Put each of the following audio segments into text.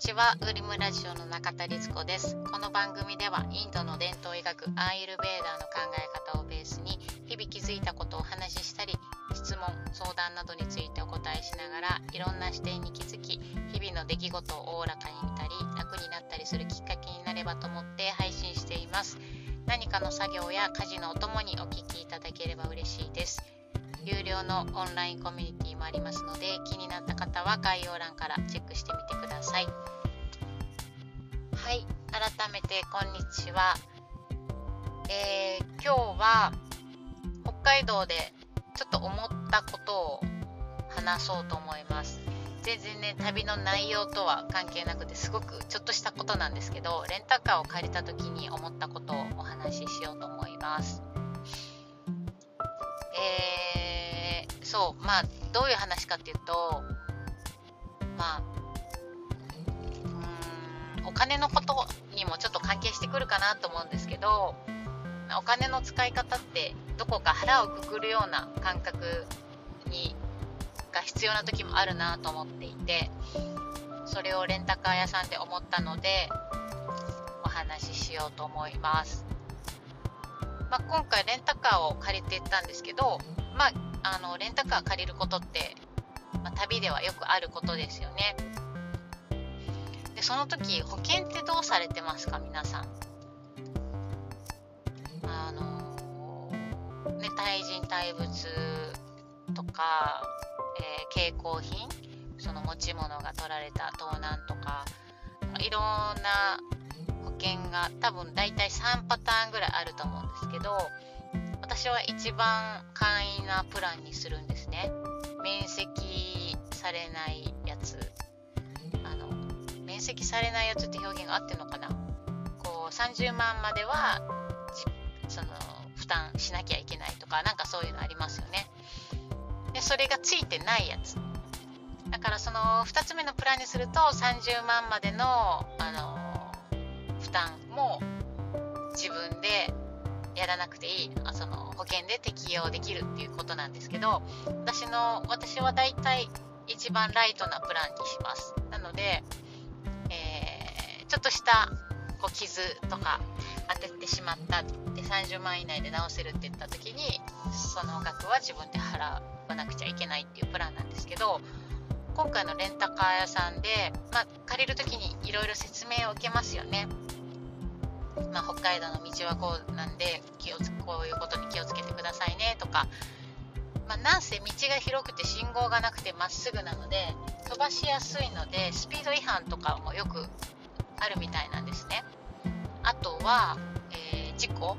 ちは。ウリムラジオの中田律子です。この番組ではインドの伝統医学アーユルベーダーの考え方をベースに日々気づいたことをお話ししたり質問相談などについてお答えしながらいろんな視点に気づき日々の出来事をおおらかに見たり楽になったりするきっかけになればと思って配信しています。何かの作業や家事のお供にお聞きいただければ嬉しいです。有料のオンラインコミュニティもありますので気になった方は概要欄からチェックしてみてください。はい改めてこんにちは、えー、今日は北海道でちょっと思ったことを話そうと思います。全然ね旅の内容とは関係なくてすごくちょっとしたことなんですけどレンタカーを借りた時に思ったことをお話ししようと思います。えー、そうまあどういう話かっていうとまあお金のことにもちょっと関係してくるかなと思うんですけどお金の使い方ってどこか腹をくくるような感覚にが必要な時もあるなと思っていてそれをレンタカー屋さんで思ったのでお話ししようと思います、まあ、今回レンタカーを借りていったんですけど、まあ、あのレンタカー借りることって、まあ、旅ではよくあることですよね。でその時保険ってどうされてますか？皆さん。あのね対人対物とか、えー、携行品？その持ち物が取られた盗難とかいろんな保険が多分大体3パターンぐらいあると思うんですけど私は一番簡易なプランにするんですね。面積されないやつ。面積されないやつって表現が合ってるのかな。こう30万まではその負担しなきゃいけないとかなんかそういうのありますよね。でそれがついてないやつ。だからその2つ目のプランにすると30万までの、あの負担も自分でやらなくていいその保険で適用できるっていうことなんですけど私の私はだいたい一番ライトなプランにしますなのでえー、ちょっとしたこう傷とか当ててしまったで30万以内で直せるって言った時にその額は自分で払わなくちゃいけないっていうプランなんですけど今回のレンタカー屋さんで、まあ、借りる時にいろいろ説明を受けますよね。まあ、北海道の道はこうなんで気をこういうことに気をつけてくださいねとか。まあ、なんせ道が広くて信号がなくてまっすぐなので飛ばしやすいのでスピード違反とかもよくあるみたいなんですね。あとは、えー、事故。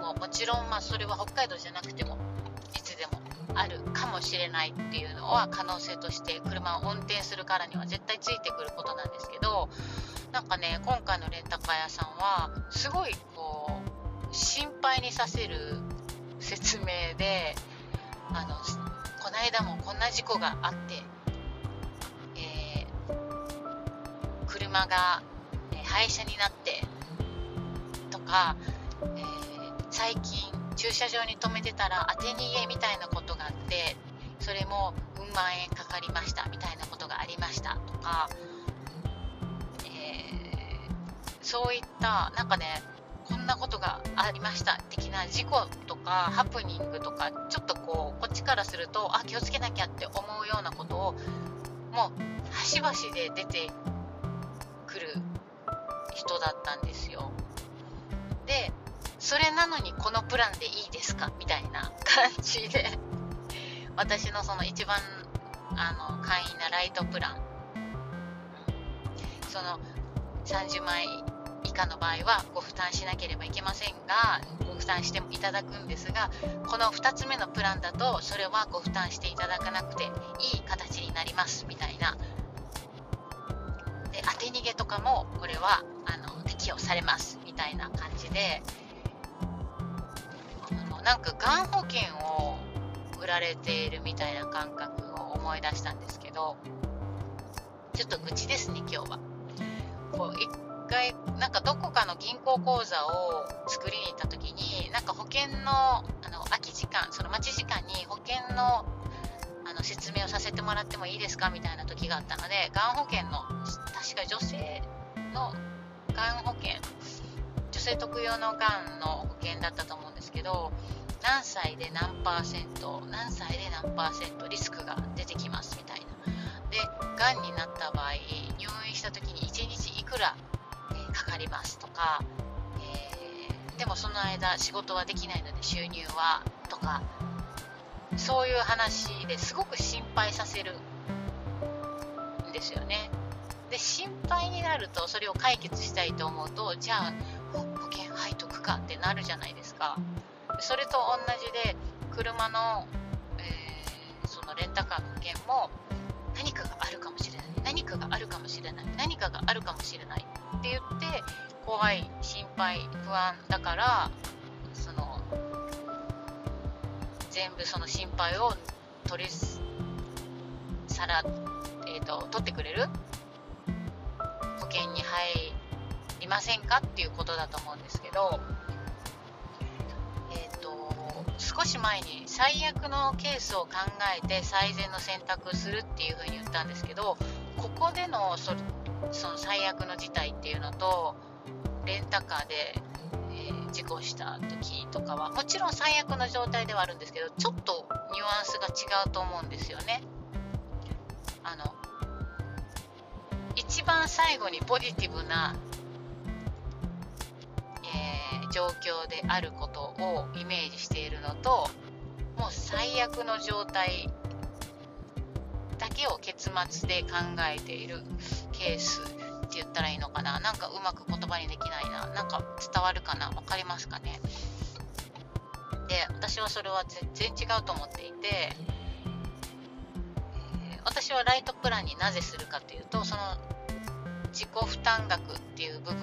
ももちろん、まあ、それは北海道じゃなくてもいつでもあるかもしれないっていうのは可能性として車を運転するからには絶対ついてくることなんですけどなんかね今回のレンタカー屋さんはすごいこう心配にさせる説明であのこの間もこんな事故があって、えー、車が、え、廃車になってとか、えー、最近駐車場に止めてたら当て逃げみたいなことがあってそれもうん万円かかりましたみたいなことがありましたとか、そういったなんかねこんなことがありました的な事故とかハプニングとかちょっとこうこっちからするとあ気をつけなきゃって思うようなことをもう端々で出てくる人だったんですよ。でそれなのにこのプランでいいですか？みたいな感じで私のその一番あの簡易なライトプラン。その30万円以下の場合はご負担しなければいけませんがご負担していただくんですがこの2つ目のプランだとそれはご負担していただかなくていい形になりますみたいなで当て逃げとかもこれはあの適用されますみたいな感じであのなんかがん保険を売られているみたいな感覚を思い出したんですけどちょっと愚痴ですね今日は。こう回なんかどこかの銀行口座を作りに行った時になんか保険のあの空き時間その待ち時間に保険のあの説明をさせてもらってもいいですか？みたいな時があったのでがん保険の確か女性のがん保険女性特有のがんの保険だったと思うんですけど何歳で何パーセント何歳で何パーセントリスクが出てきますみたいな。でがんになった場合入院した時に1日いくら、かかりますとか、えー、でもその間仕事はできないので収入はとかそういう話ですごく心配させるんですよね。で心配になるとそれを解決したいと思うとじゃあ保険入っとくかってなるじゃないですか。それと同じで車の、えー、そのレンタカーの保険も何かがあるかもしれない。何かがあるかもしれない。何かがあるかもしれない。って言って怖い心配不安だからその全部その心配を取りさら、えーと、取ってくれる？保険に入りませんかっていうことだと思うんですけど、えーと、少し前に最悪のケースを考えて最善の選択するっていうふうに言ったんですけどここでのそその最悪の事態っていうのとレンタカーで事故した時とかはもちろん最悪の状態ではあるんですけどちょっとニュアンスが違うと思うんですよね。あの一番最後にポジティブな、えー、状況であることをイメージしているのともう最悪の状態だけを結末で考えているケースって言ったらいいのかな。なんかうまく言葉にできないな。なんか伝わるかな。分かりますかね。で私はそれは全然違うと思っていて、えー、私はライトプランになぜするかというとその自己負担額っていう部分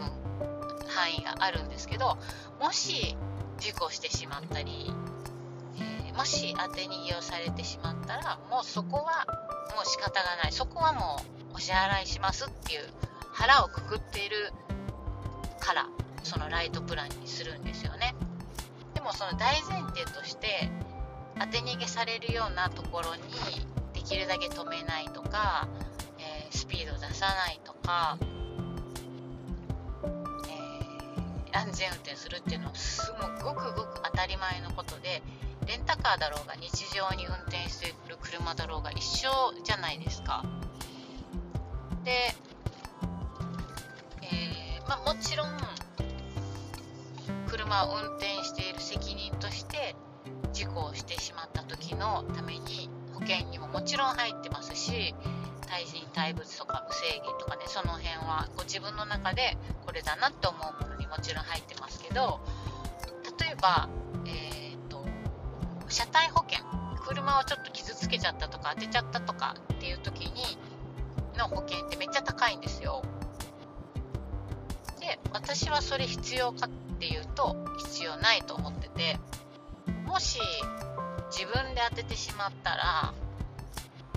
範囲があるんですけどもし事故してしまったり、えー、もし当て逃げをされてしまったらもうそこはもう仕方がない。そこはもうお支払いしますっていう腹をくくっているからそのライトプランにするんですよね。でもその大前提として当て逃げされるようなところにできるだけ止めないとか、えー、スピード出さないとか、えー、安全運転するっていうのはすごくごく当たり前のことでレンタカーだろうが日常に運転している車だろうが一緒じゃないですか。でえまあ、もちろん車を運転している責任として事故をしてしまった時のために保険にももちろん入ってますし対人対物とか無制限とかねその辺はご自分の中でこれだなって思うものにもちろん入ってますけど例えば、えーと、車体車をちょっと傷つけちゃったとか当てちゃったとかっていう時にの保険ってめっちゃ高いんですよ。で私はそれ必要かっていうと必要ないと思っててもし自分で当ててしまったら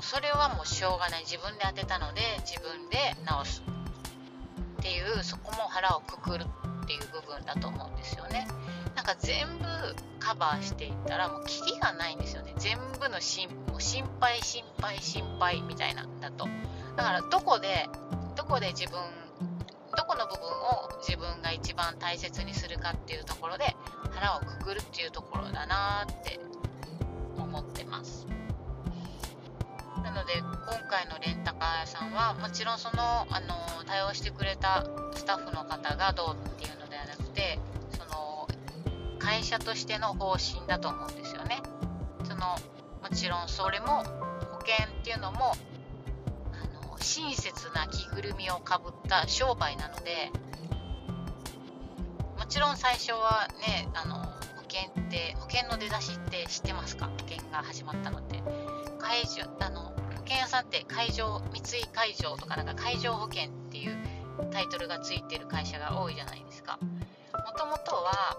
それはもうしょうがない自分で当てたので自分で直すっていうそこも腹をくくるっていう部分だと思うんですよねなんか全部カバーしていったらもうキリがないんですよね。全部の心もう心配心配心配みたいなんだと。だからどこでどこで自分どこの部分を自分が一番大切にするかっていうところで腹をくくるっていうところだなって思ってます。なので今回のレンタカー屋さんはもちろんそのあの対応してくれたスタッフの方がどうっていうのではなくてその会社としての方針だと思うんですよね。そのもちろんそれも保険っていうのもあの親切な着ぐるみをかぶった商売なのでもちろん最初はねあの保険って保険の出だしって知ってますか？保険が始まったのって。会場あの保険屋さんって会場三井会場とかなんか会場保険っていうタイトルがついてる会社が多いじゃないですか。もともとは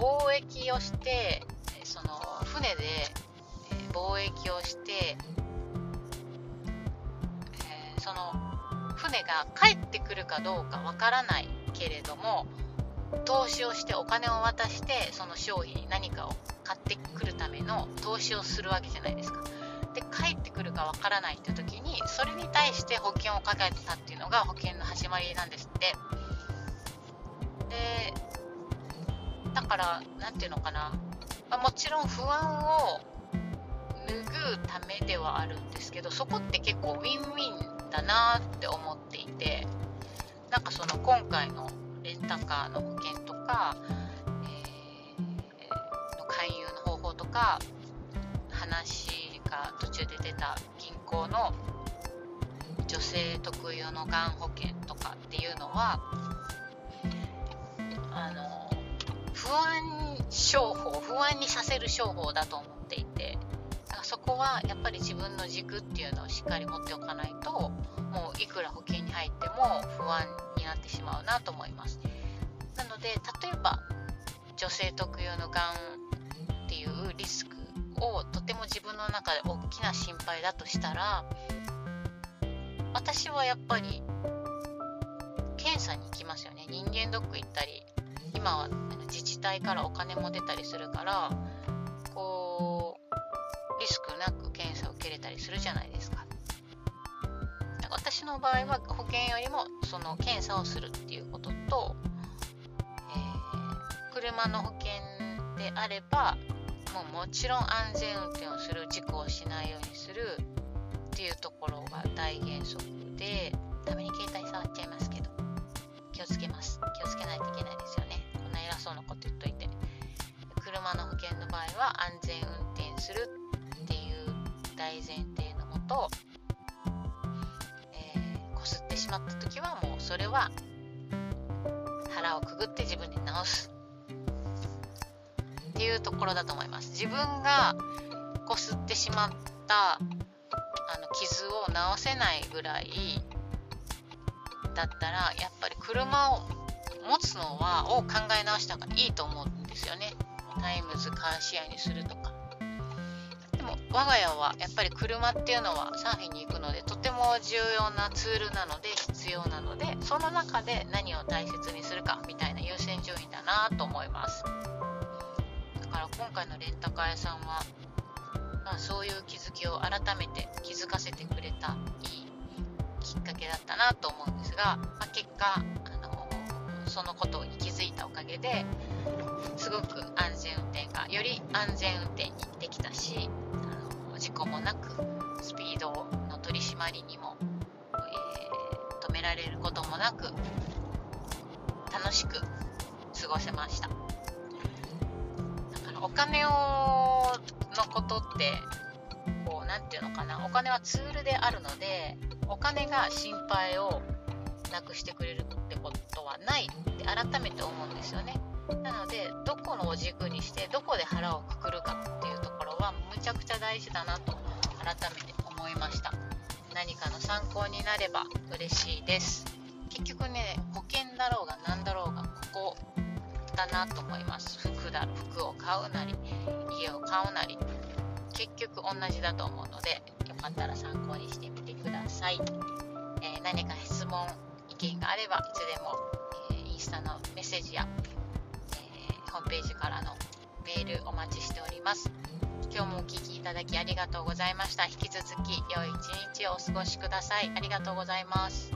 貿易をしてその船で貿易をしてその船が帰ってくるかどうかわからないけれども投資をしてお金を渡してその商品に何かを買ってくるための投資をするわけじゃないですか。で帰ってくるかわからないって時にそれに対して保険をかけたっていうのが保険の始まりなんですってでだから何ていうのかな、まあ、もちろん不安を拭うためではあるんですけどそこって結構ウィンウィンだなって思っていてなんかその今回のレンタカーの保険とか、えー、の勧誘の方法とか話が途中で出た銀行の女性特有のがん保険とかっていうのはあの不安商法不安にさせる商法だと思っていてだからそこはやっぱり自分の軸っていうのをしっかり持っておかないともういくら保険に入っても不安になってしまうなと思います。なので例えば女性特有のがんっていうリスクをとても自分の中で大きな心配だとしたら私はやっぱり検査に行きますよね。人間ドック行ったり今は自治体からお金も出たりするからこうリスクなく検査を受けれたりするじゃないですか。私の場合は保険よりもその検査をするっていうことと、えー、車の保険であればもうもちろん安全運転をする事故をしないようにするっていうところが大原則でために携帯触っちゃいますけど気をつけます。気をつけないと車の保険の場合は安全運転するっていう大前提のもとこす、ってしまった時はもうそれは腹をくぐって自分で直すっていうところだと思います。自分がこすってしまったあの傷を治せないぐらいだったらやっぱり車を持つのはを考え直した方がいいと思う。んタイムズカーシェアにするとか。でも我が家はやっぱり車っていうのはサーフィンに行くのでとても重要なツールなので必要なのでその中で何を大切にするかみたいな優先順位だなと思います。だから今回のレンタカー屋さんは、まあ、そういう気づきを改めて気づかせてくれたいいきっかけだったなと思うんですが、まあ、結果、あのそのことに気づいたおかげですごく安全運転がより安全運転にできたしあの事故もなくスピードの取り締まりにも、えー、止められることもなく楽しく過ごせました。だからお金をのことってこう何て言うのかなお金はツールであるのでお金が心配をなくしてくれるってことはないって改めて思うんですよね。なのでどこのを軸にしてどこで腹をくくるかっていうところはむちゃくちゃ大事だなと改めて思いました。何かの参考になれば嬉しいです。結局ね保険だろうが何だろうがここだなと思います。服だ服を買うなり家を買うなり結局同じだと思うのでよかったら参考にしてみてください、えー、何か質問意見があればいつでも、えー、インスタのメッセージや、ホームページからのメールお待ちしております。今日もお聴きいただきありがとうございました。引き続き良い一日をお過ごしください。ありがとうございます。